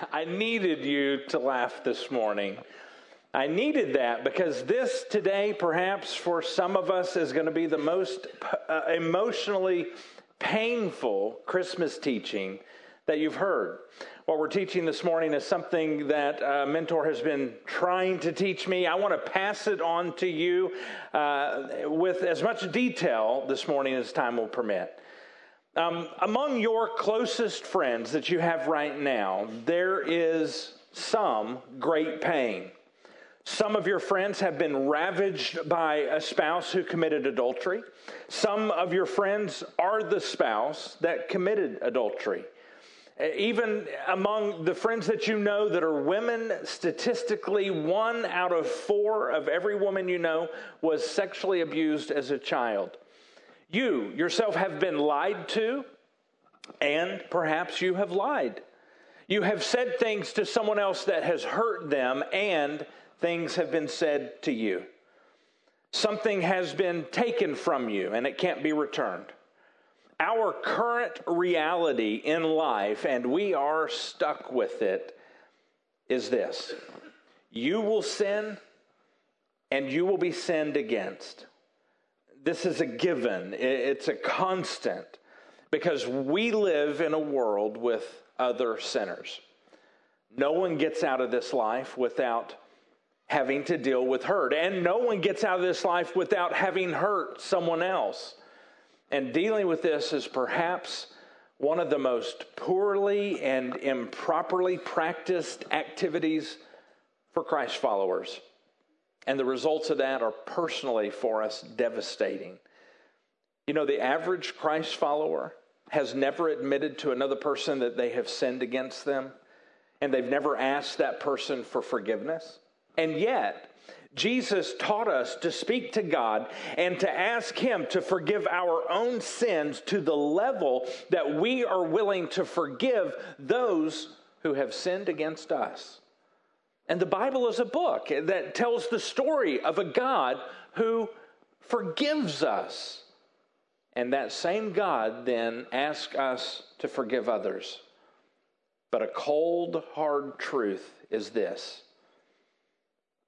I needed you to laugh this morning. I needed that because this today, perhaps for some of us, is going to be the most uh, emotionally painful Christmas teaching that you've heard. What we're teaching this morning is something that a mentor has been trying to teach me. I want to pass it on to you uh, with as much detail this morning as time will permit. Um, among your closest friends that you have right now, there is some great pain. Some of your friends have been ravaged by a spouse who committed adultery. Some of your friends are the spouse that committed adultery. Even among the friends that you know that are women, statistically, one out of four of every woman you know was sexually abused as a child. You yourself have been lied to, and perhaps you have lied. You have said things to someone else that has hurt them, and things have been said to you. Something has been taken from you, and it can't be returned. Our current reality in life, and we are stuck with it, is this you will sin, and you will be sinned against this is a given, it's a constant because we live in a world with other sinners. No one gets out of this life without having to deal with hurt, and no one gets out of this life without having hurt someone else. And dealing with this is perhaps one of the most poorly and improperly practiced activities for Christ followers. And the results of that are personally for us devastating. You know, the average Christ follower has never admitted to another person that they have sinned against them, and they've never asked that person for forgiveness. And yet, Jesus taught us to speak to God and to ask Him to forgive our own sins to the level that we are willing to forgive those who have sinned against us. And the Bible is a book that tells the story of a God who forgives us. And that same God then asks us to forgive others. But a cold, hard truth is this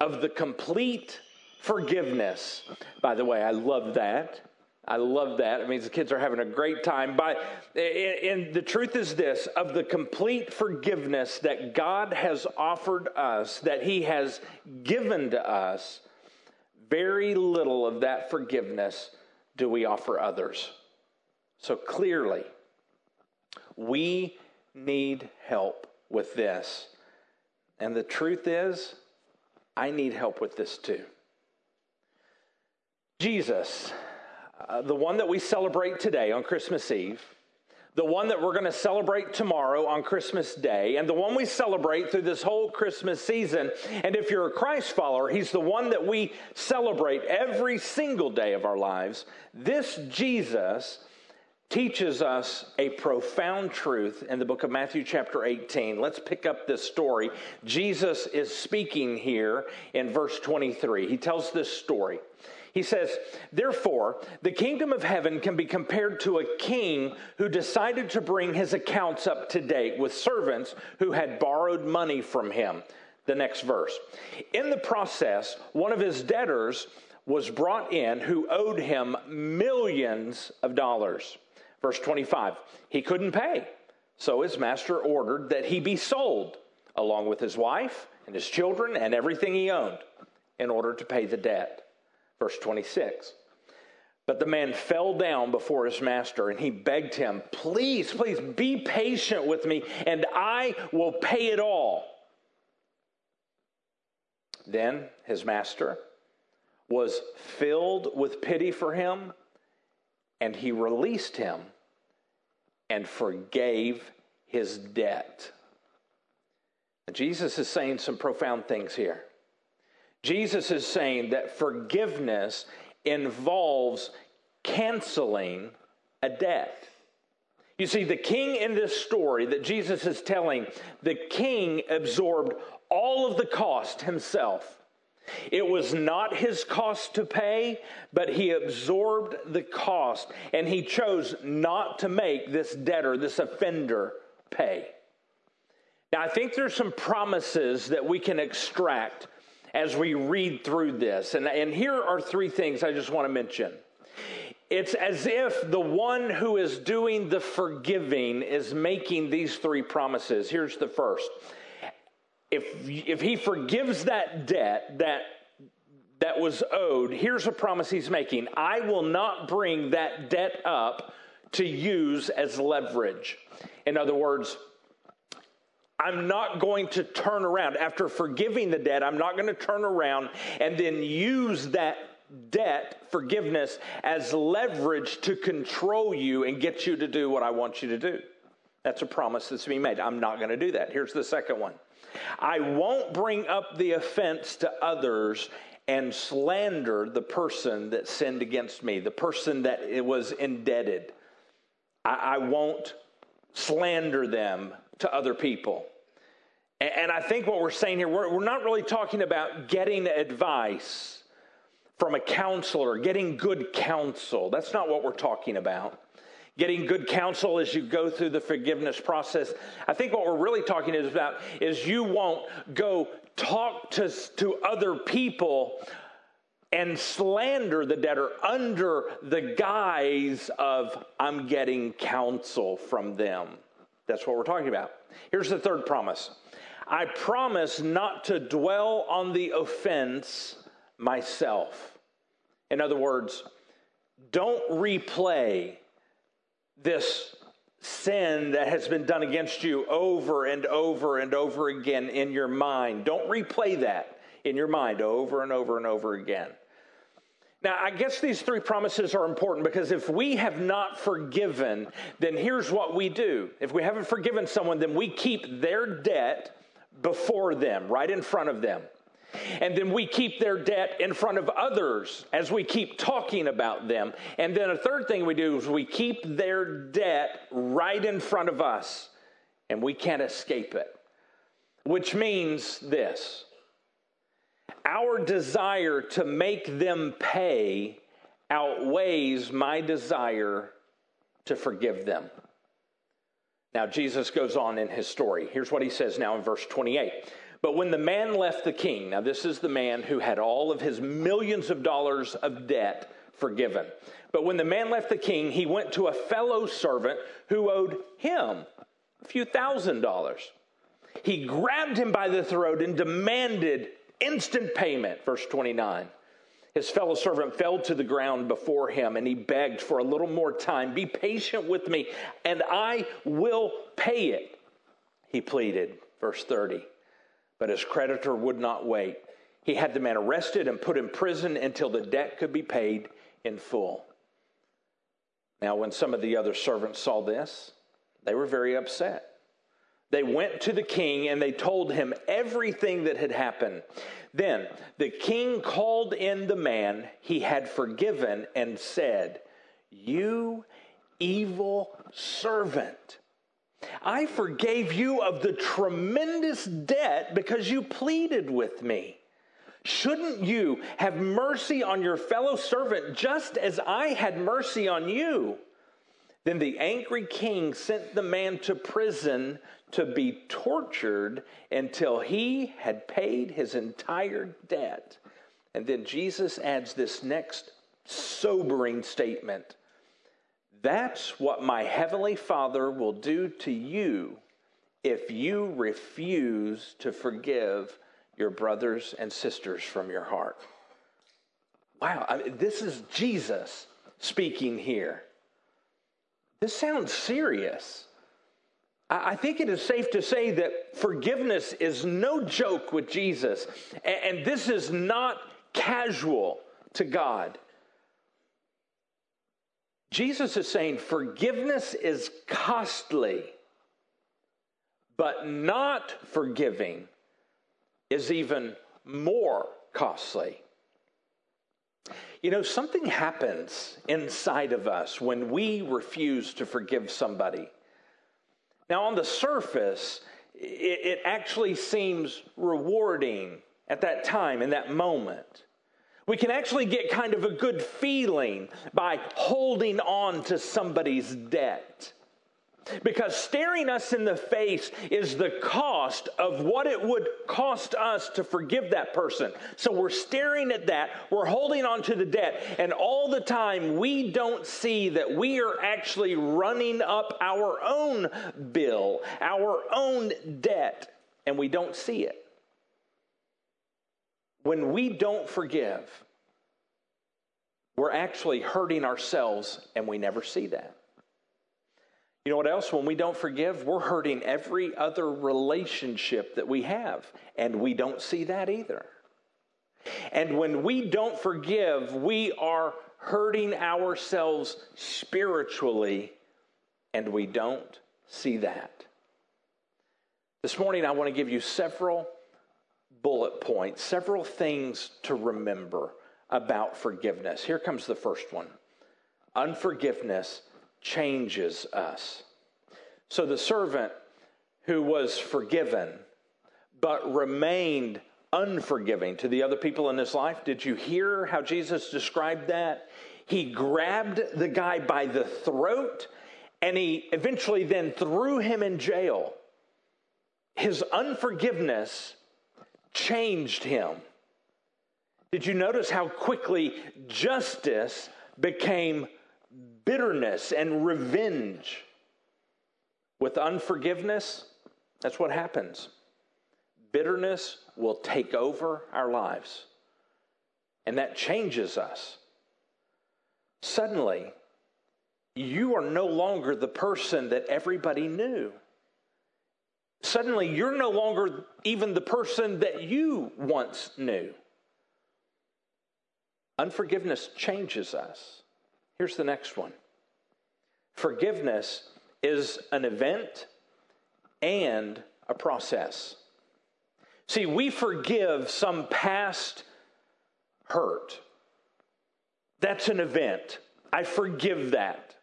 of the complete forgiveness. By the way, I love that. I love that. It means the kids are having a great time. But and the truth is this of the complete forgiveness that God has offered us, that He has given to us, very little of that forgiveness do we offer others. So clearly, we need help with this. And the truth is, I need help with this too. Jesus uh, the one that we celebrate today on Christmas Eve, the one that we're going to celebrate tomorrow on Christmas Day, and the one we celebrate through this whole Christmas season. And if you're a Christ follower, He's the one that we celebrate every single day of our lives. This Jesus teaches us a profound truth in the book of Matthew, chapter 18. Let's pick up this story. Jesus is speaking here in verse 23. He tells this story. He says, Therefore, the kingdom of heaven can be compared to a king who decided to bring his accounts up to date with servants who had borrowed money from him. The next verse. In the process, one of his debtors was brought in who owed him millions of dollars. Verse 25. He couldn't pay, so his master ordered that he be sold along with his wife and his children and everything he owned in order to pay the debt. Verse 26. But the man fell down before his master and he begged him, Please, please be patient with me and I will pay it all. Then his master was filled with pity for him and he released him and forgave his debt. Jesus is saying some profound things here. Jesus is saying that forgiveness involves canceling a debt. You see, the king in this story that Jesus is telling, the king absorbed all of the cost himself. It was not his cost to pay, but he absorbed the cost, and he chose not to make this debtor, this offender, pay. Now, I think there's some promises that we can extract as we read through this. And, and here are three things I just want to mention. It's as if the one who is doing the forgiving is making these three promises. Here's the first. If, if he forgives that debt that, that was owed, here's a promise he's making I will not bring that debt up to use as leverage. In other words, I'm not going to turn around. After forgiving the debt, I'm not going to turn around and then use that debt, forgiveness, as leverage to control you and get you to do what I want you to do. That's a promise that's being made. I'm not going to do that. Here's the second one I won't bring up the offense to others and slander the person that sinned against me, the person that was indebted. I, I won't slander them to other people. And, I think what we're saying here, we're, we're not really talking about getting advice from a counselor, getting good counsel. That's not what we're talking about. Getting good counsel as you go through the forgiveness process. I think what we're really talking is about is you won't go talk to, to other people and slander the debtor under the guise of I'm getting counsel from them. That's what we're talking about. Here's the third promise I promise not to dwell on the offense myself. In other words, don't replay this sin that has been done against you over and over and over again in your mind. Don't replay that in your mind over and over and over again. Now, I guess these three promises are important because if we have not forgiven, then here's what we do. If we haven't forgiven someone, then we keep their debt before them, right in front of them. And then we keep their debt in front of others as we keep talking about them. And then a third thing we do is we keep their debt right in front of us, and we can't escape it. Which means this our desire to make them pay outweighs my desire to forgive them. Now, Jesus goes on in his story. Here's what he says now in verse 28. But when the man left the king, now this is the man who had all of his millions of dollars of debt forgiven. But when the man left the king, he went to a fellow servant who owed him a few thousand dollars. He grabbed him by the throat and demanded instant payment, verse 29. His fellow servant fell to the ground before him and he begged for a little more time. Be patient with me and I will pay it, he pleaded. Verse 30. But his creditor would not wait. He had the man arrested and put in prison until the debt could be paid in full. Now, when some of the other servants saw this, they were very upset. They went to the king and they told him everything that had happened. Then the king called in the man he had forgiven and said, You evil servant. I forgave you of the tremendous debt because you pleaded with me. Shouldn't you have mercy on your fellow servant just as I had mercy on you? Then the angry king sent the man to prison to be tortured until he had paid his entire debt. And then Jesus adds this next sobering statement That's what my heavenly Father will do to you if you refuse to forgive your brothers and sisters from your heart. Wow, I mean, this is Jesus speaking here. This sounds serious. I think it is safe to say that forgiveness is no joke with Jesus, and this is not casual to God. Jesus is saying forgiveness is costly, but not forgiving is even more costly. You know, something happens inside of us when we refuse to forgive somebody. Now, on the surface, it, actually seems rewarding at that time, in that moment. We can actually get kind of a good feeling by holding on to somebody's debt. Because staring us in the face is the cost of what it would cost us to forgive that person. So we're staring at that, we're holding on to the debt, and all the time we don't see that we are actually running up our own bill, our own debt, and we don't see it. When we don't forgive, we're actually hurting ourselves and we never see that. You know what else? When we don't forgive, we're hurting every other relationship that we have, and we don't see that either. And when we don't forgive, we are hurting ourselves spiritually, and we don't see that. This morning, I want to give you several bullet points, several things to remember about forgiveness. Here comes the first one unforgiveness changes us. So the servant who was forgiven but remained unforgiving to the other people in his life, did you hear how Jesus described that? He grabbed the guy by the throat and he eventually then threw him in jail. His unforgiveness changed him. Did you notice how quickly justice became bitterness and revenge? With unforgiveness, that's what happens. Bitterness will take over our lives, and that changes us. Suddenly, you are no longer the person that everybody knew. Suddenly, you're no longer even the person that you once knew. Unforgiveness changes us. Here's the next one forgiveness is an event and a process. See, we forgive some past hurt. That's an event. I forgive that.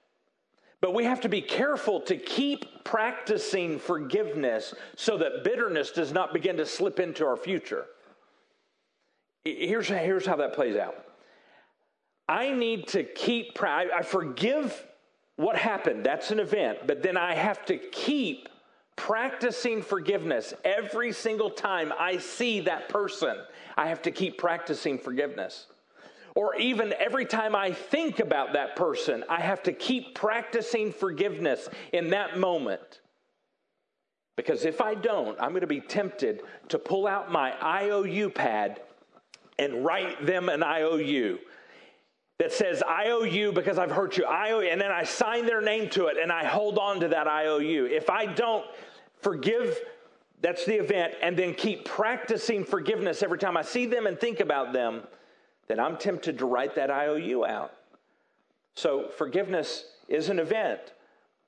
But we have to be careful to keep practicing forgiveness so that bitterness does not begin to slip into our future. Here's, here's how that plays out I need to keep, I forgive what happened. That's an event. But then I have to keep practicing forgiveness every single time I see that person. I have to keep practicing forgiveness. Or even every time I think about that person, I have to keep practicing forgiveness in that moment. Because if I don't, I'm going to be tempted to pull out my IOU pad and write them an IOU that says, I owe you because I've hurt you. I owe you. And then I sign their name to it and I hold on to that IOU. If I don't forgive, that's the event, and then keep practicing forgiveness every time I see them and think about them, then I'm tempted to write that IOU out. So forgiveness is an event,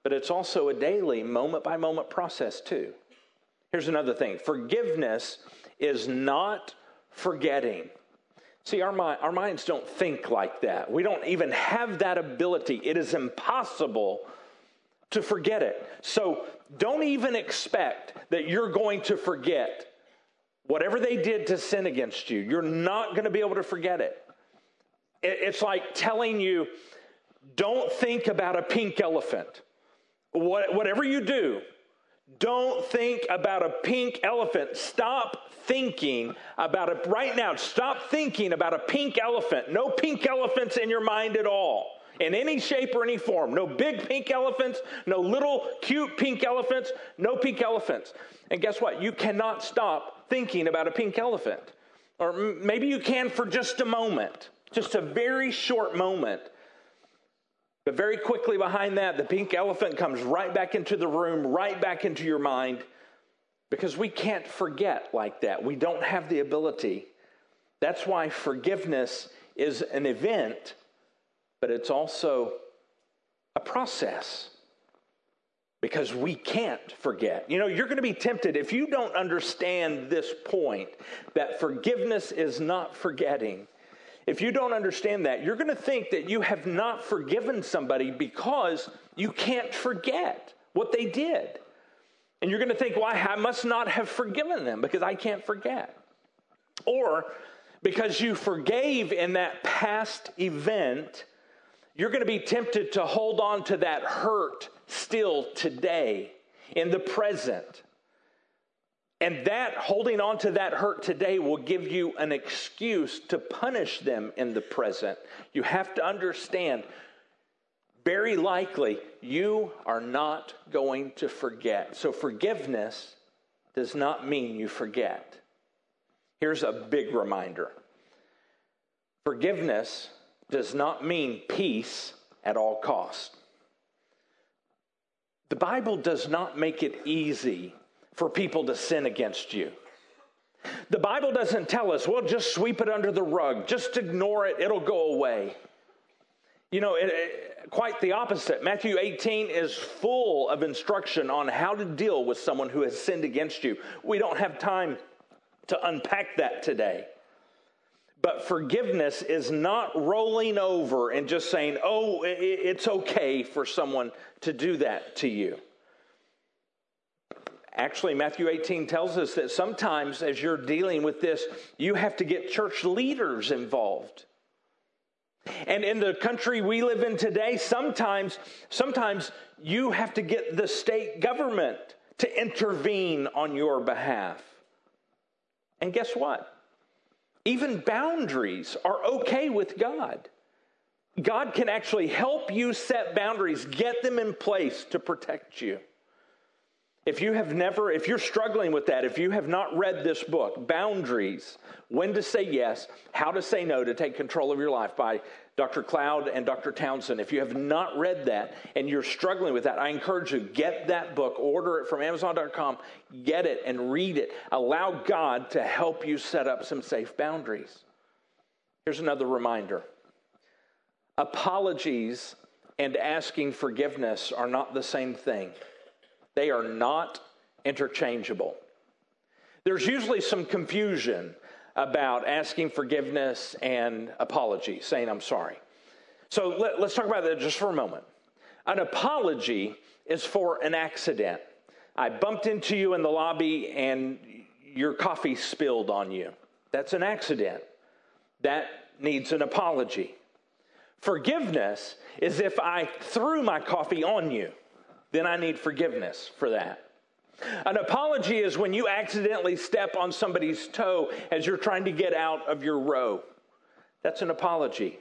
but it's also a daily, moment by moment process too. Here's another thing forgiveness is not forgetting. See, our, mind, our minds don't think like that. We don't even have that ability. It is impossible to forget it. So don't even expect that you're going to forget whatever they did to sin against you. You're not going to be able to forget it. It's like telling you, don't think about a pink elephant. Whatever you do, don't think about a pink elephant. Stop thinking about it right now. Stop thinking about a pink elephant. No pink elephants in your mind at all, in any shape or any form. No big pink elephants, no little cute pink elephants, no pink elephants. And guess what? You cannot stop thinking about a pink elephant. Or maybe you can for just a moment, just a very short moment. But very quickly behind that, the pink elephant comes right back into the room, right back into your mind, because we can't forget like that. We don't have the ability. That's why forgiveness is an event, but it's also a process because we can't forget. You know, you're going to be tempted if you don't understand this point that forgiveness is not forgetting if you don't understand that, you're going to think that you have not forgiven somebody because you can't forget what they did. And you're going to think, well, I must not have forgiven them because I can't forget. Or because you forgave in that past event, you're going to be tempted to hold on to that hurt still today in the present. And that holding on to that hurt today will give you an excuse to punish them in the present. You have to understand, very likely, you are not going to forget. So, forgiveness does not mean you forget. Here's a big reminder forgiveness does not mean peace at all costs. The Bible does not make it easy for people to sin against you. The Bible doesn't tell us, well, just sweep it under the rug, just ignore it, it'll go away. You know, it, it, quite the opposite. Matthew 18 is full of instruction on how to deal with someone who has sinned against you. We don't have time to unpack that today. But forgiveness is not rolling over and just saying, oh, it's okay for someone to do that to you. Actually, Matthew 18 tells us that sometimes as you're dealing with this, you have to get church leaders involved. And in the country we live in today, sometimes, sometimes you have to get the state government to intervene on your behalf. And guess what? Even boundaries are okay with God. God can actually help you set boundaries, get them in place to protect you. If you have never, if you're struggling with that, if you have not read this book, Boundaries When to Say Yes, How to Say No to Take Control of Your Life by Dr. Cloud and Dr. Townsend, if you have not read that and you're struggling with that, I encourage you, get that book, order it from Amazon.com, get it and read it. Allow God to help you set up some safe boundaries. Here's another reminder apologies and asking forgiveness are not the same thing. They are not interchangeable. There's usually some confusion about asking forgiveness and apology, saying, I'm sorry. So let, us talk about that just for a moment. An apology is for an accident. I bumped into you in the lobby and your coffee spilled on you. That's an accident. That needs an apology. Forgiveness is if I threw my coffee on you then I need forgiveness for that. An apology is when you accidentally step on somebody's toe as you're trying to get out of your row. That's an apology.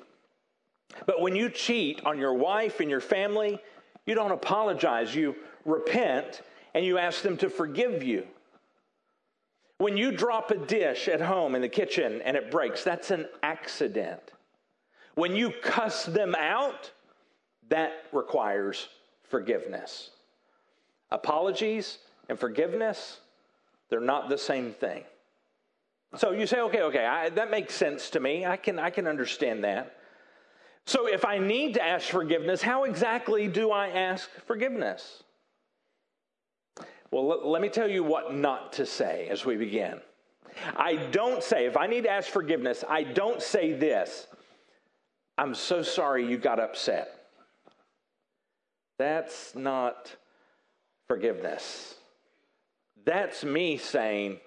But when you cheat on your wife and your family, you don't apologize. You repent and you ask them to forgive you. When you drop a dish at home in the kitchen and it breaks, that's an accident. When you cuss them out, that requires forgiveness. Apologies and forgiveness, they're not the same thing. So you say, okay, okay, I, that makes sense to me. I can, I can understand that. So if I need to ask forgiveness, how exactly do I ask forgiveness? Well, let, let me tell you what not to say as we begin. I don't say, if I need to ask forgiveness, I don't say this I'm so sorry you got upset. That's not forgiveness. That's me saying,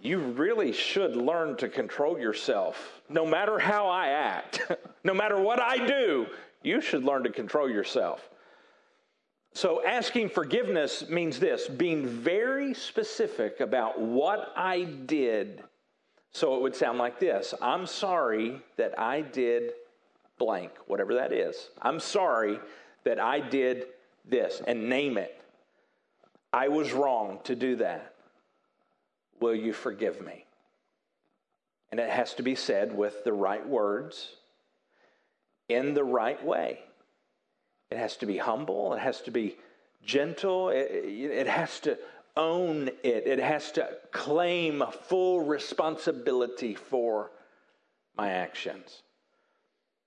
you really should learn to control yourself. No matter how I act, no matter what I do, you should learn to control yourself. So, asking forgiveness means this being very specific about what I did. So, it would sound like this I'm sorry that I did blank, whatever that is. I'm sorry that I did this and name it. I was wrong to do that. Will you forgive me? And it has to be said with the right words, in the right way. It has to be humble, it has to be gentle, it, it has to own it, it has to claim full responsibility for my actions.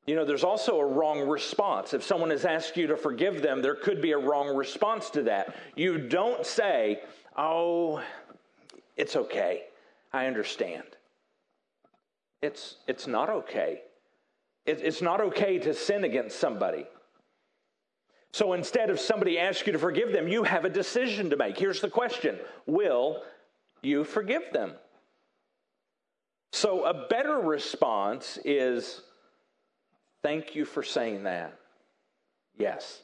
You know, there's also a wrong response. If someone has asked you to forgive them, there could be a wrong response to that. You don't say, Oh, it's okay. I understand. It's, it's not okay. It, it's not okay to sin against somebody. So instead of somebody asking you to forgive them, you have a decision to make. Here's the question Will you forgive them? So a better response is, Thank you for saying that. Yes,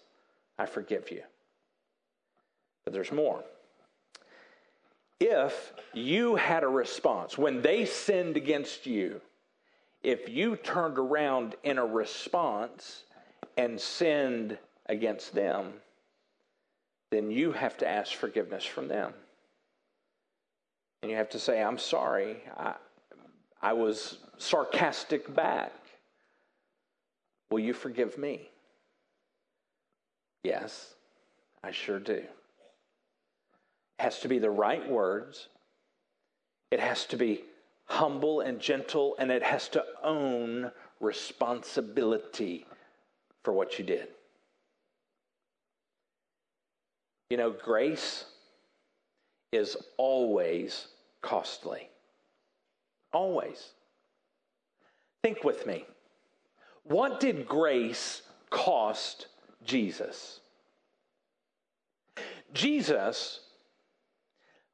I forgive you. But there's more. If you had a response when they sinned against you, if you turned around in a response and sinned against them, then you have to ask forgiveness from them. And you have to say, I'm sorry. I, I was sarcastic back. Will you forgive me? Yes, I sure do. It has to be the right words. It has to be humble and gentle, and it has to own responsibility for what you did. You know, grace is always costly. Always. Think with me. What did grace cost Jesus? Jesus,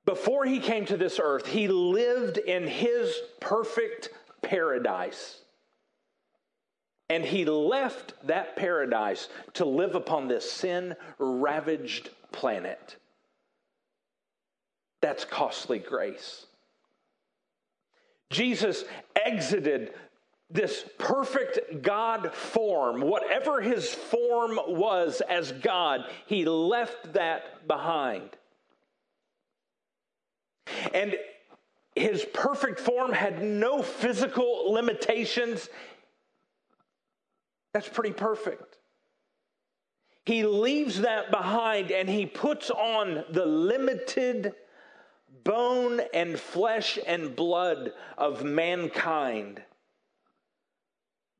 before he came to this earth, he lived in his perfect paradise. And he left that paradise to live upon this sin ravaged planet. That's costly grace. Jesus exited this perfect God form, whatever his form was as God, he left that behind. And his perfect form had no physical limitations. That's pretty perfect. He leaves that behind and he puts on the limited bone and flesh and blood of mankind.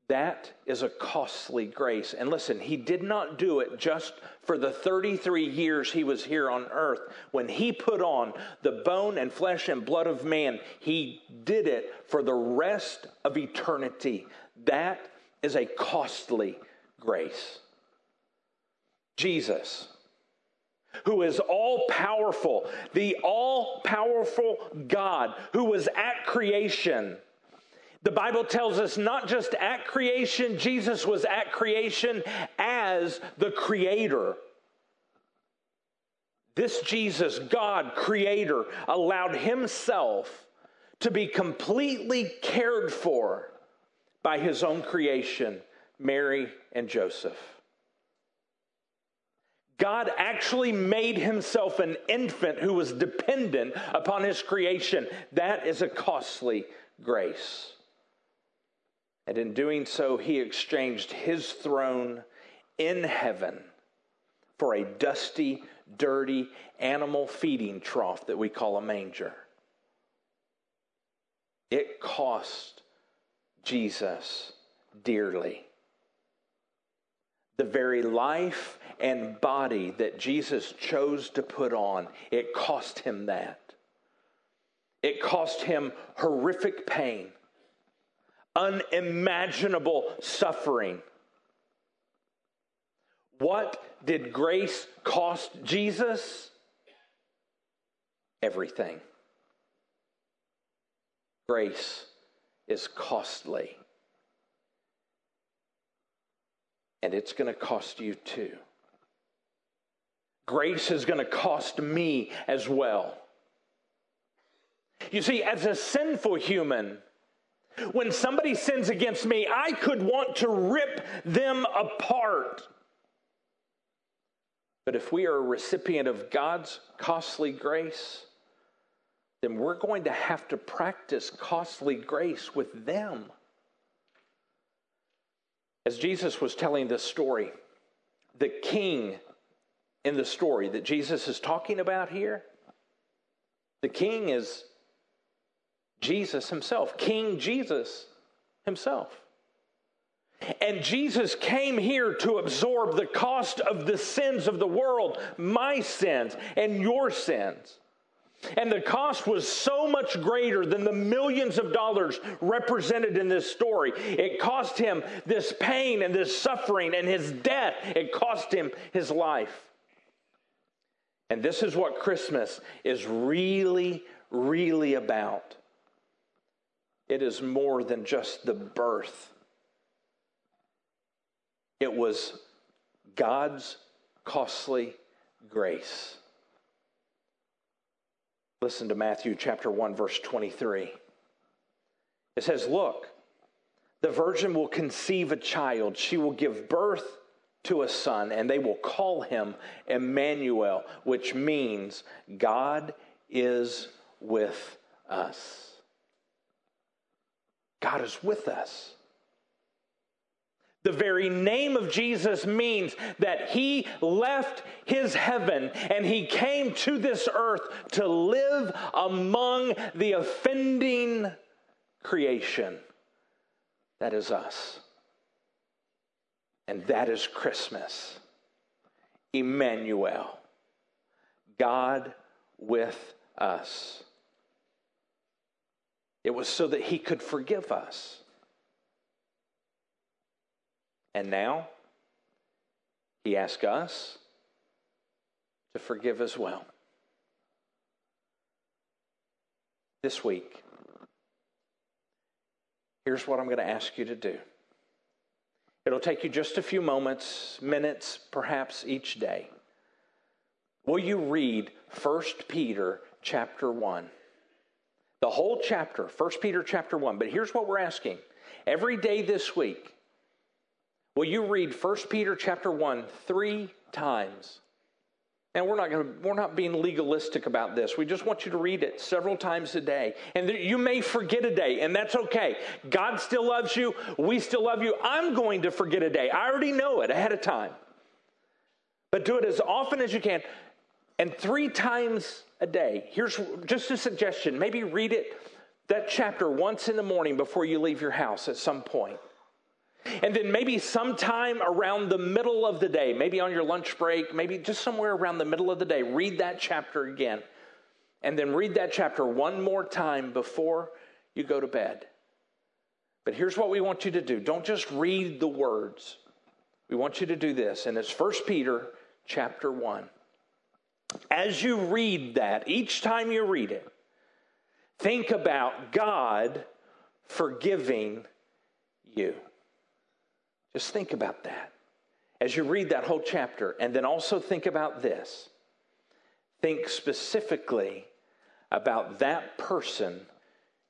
That is a costly grace. And listen, he did not do it just for the 33 years he was here on earth. When he put on the bone and flesh and blood of man, he did it for the rest of eternity. That is a costly grace. Jesus, who is all powerful, the all powerful God who was at creation the Bible tells us not just at creation, Jesus was at creation as the creator. This Jesus, God, creator, allowed himself to be completely cared for by his own creation, Mary and Joseph. God actually made himself an infant who was dependent upon his creation. That is a costly grace. And in doing so, he exchanged his throne in heaven for a dusty, dirty animal feeding trough that we call a manger. It cost Jesus dearly. The very life and body that Jesus chose to put on, it cost him that. It cost him horrific pain unimaginable suffering. What did grace cost Jesus? Everything. Grace is costly. And it's going to cost you too. Grace is going to cost me as well. You see, as a sinful human, when somebody sins against me, I could want to rip them apart. But if we are a recipient of God's costly grace, then we're going to have to practice costly grace with them. As Jesus was telling this story, the king in the story that Jesus is talking about here, the king is Jesus himself, King Jesus himself. And Jesus came here to absorb the cost of the sins of the world, my sins and your sins. And the cost was so much greater than the millions of dollars represented in this story. It cost him this pain and this suffering and his death. It cost him his life. And this is what Christmas is really, really about. It is more than just the birth. It was God's costly grace. Listen to Matthew chapter 1 verse 23. It says, "Look, the virgin will conceive a child. She will give birth to a son, and they will call him Emmanuel, which means God is with us. God is with us. The very name of Jesus means that he left his heaven and he came to this earth to live among the offending creation. That is us. And that is Christmas. Emmanuel. God with us. It was so that he could forgive us. And now, he asks us to forgive as well. This week, here's what I'm going to ask you to do. It'll take you just a few moments, minutes, perhaps each day. Will you read 1 Peter chapter 1? The whole chapter, 1 Peter chapter 1. But here's what we're asking. Every day this week, will you read 1 Peter chapter 1 three times? And we're not going we're not being legalistic about this. We just want you to read it several times a day. And you may forget a day, and that's okay. God still loves you. We still love you. I'm going to forget a day. I already know it ahead of time. But do it as often as you can and three times a day. Here's just a suggestion maybe read it, that chapter, once in the morning before you leave your house at some point. And then maybe sometime around the middle of the day, maybe on your lunch break, maybe just somewhere around the middle of the day, read that chapter again. And then read that chapter one more time before you go to bed. But here's what we want you to do don't just read the words. We want you to do this, and it's 1 Peter chapter 1 as you read that, each time you read it, think about God forgiving you. Just think about that as you read that whole chapter. And then also think about this. Think specifically about that person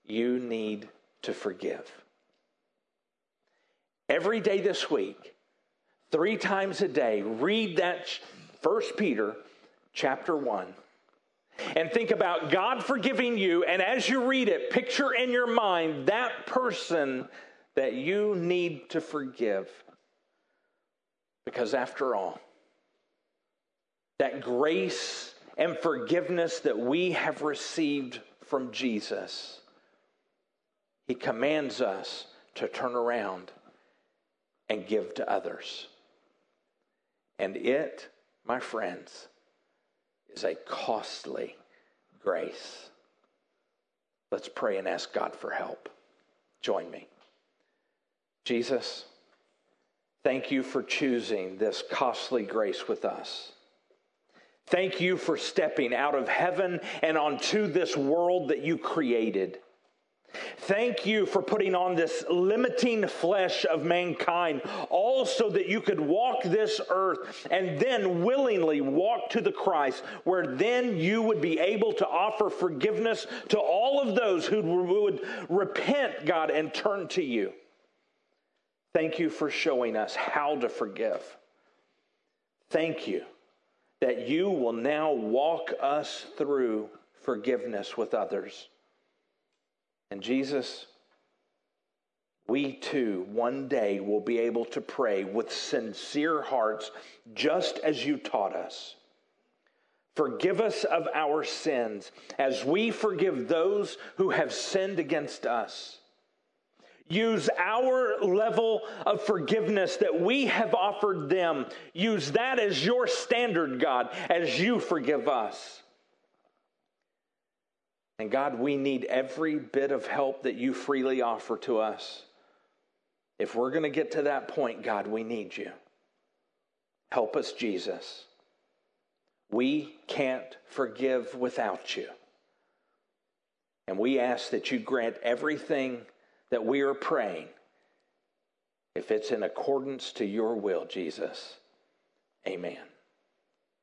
you need to forgive. Every day this week, three times a day, read that First Peter chapter 1. And think about God forgiving you, and as you read it, picture in your mind that person that you need to forgive. Because after all, that grace and forgiveness that we have received from Jesus, He commands us to turn around and give to others. And it, my friends, is a costly grace. Let's pray and ask God for help. Join me. Jesus, thank you for choosing this costly grace with us. Thank you for stepping out of heaven and onto this world that you created. Thank you for putting on this limiting flesh of mankind, all so that you could walk this earth and then willingly walk to the Christ, where then you would be able to offer forgiveness to all of those who would repent, God, and turn to you. Thank you for showing us how to forgive. Thank you that you will now walk us through forgiveness with others. And Jesus, we too one day will be able to pray with sincere hearts, just as you taught us. Forgive us of our sins as we forgive those who have sinned against us. Use our level of forgiveness that we have offered them. Use that as your standard, God, as you forgive us. And God, we need every bit of help that you freely offer to us. If we're going to get to that point, God, we need you. Help us, Jesus. We can't forgive without you. And we ask that you grant everything that we are praying if it's in accordance to your will, Jesus. Amen.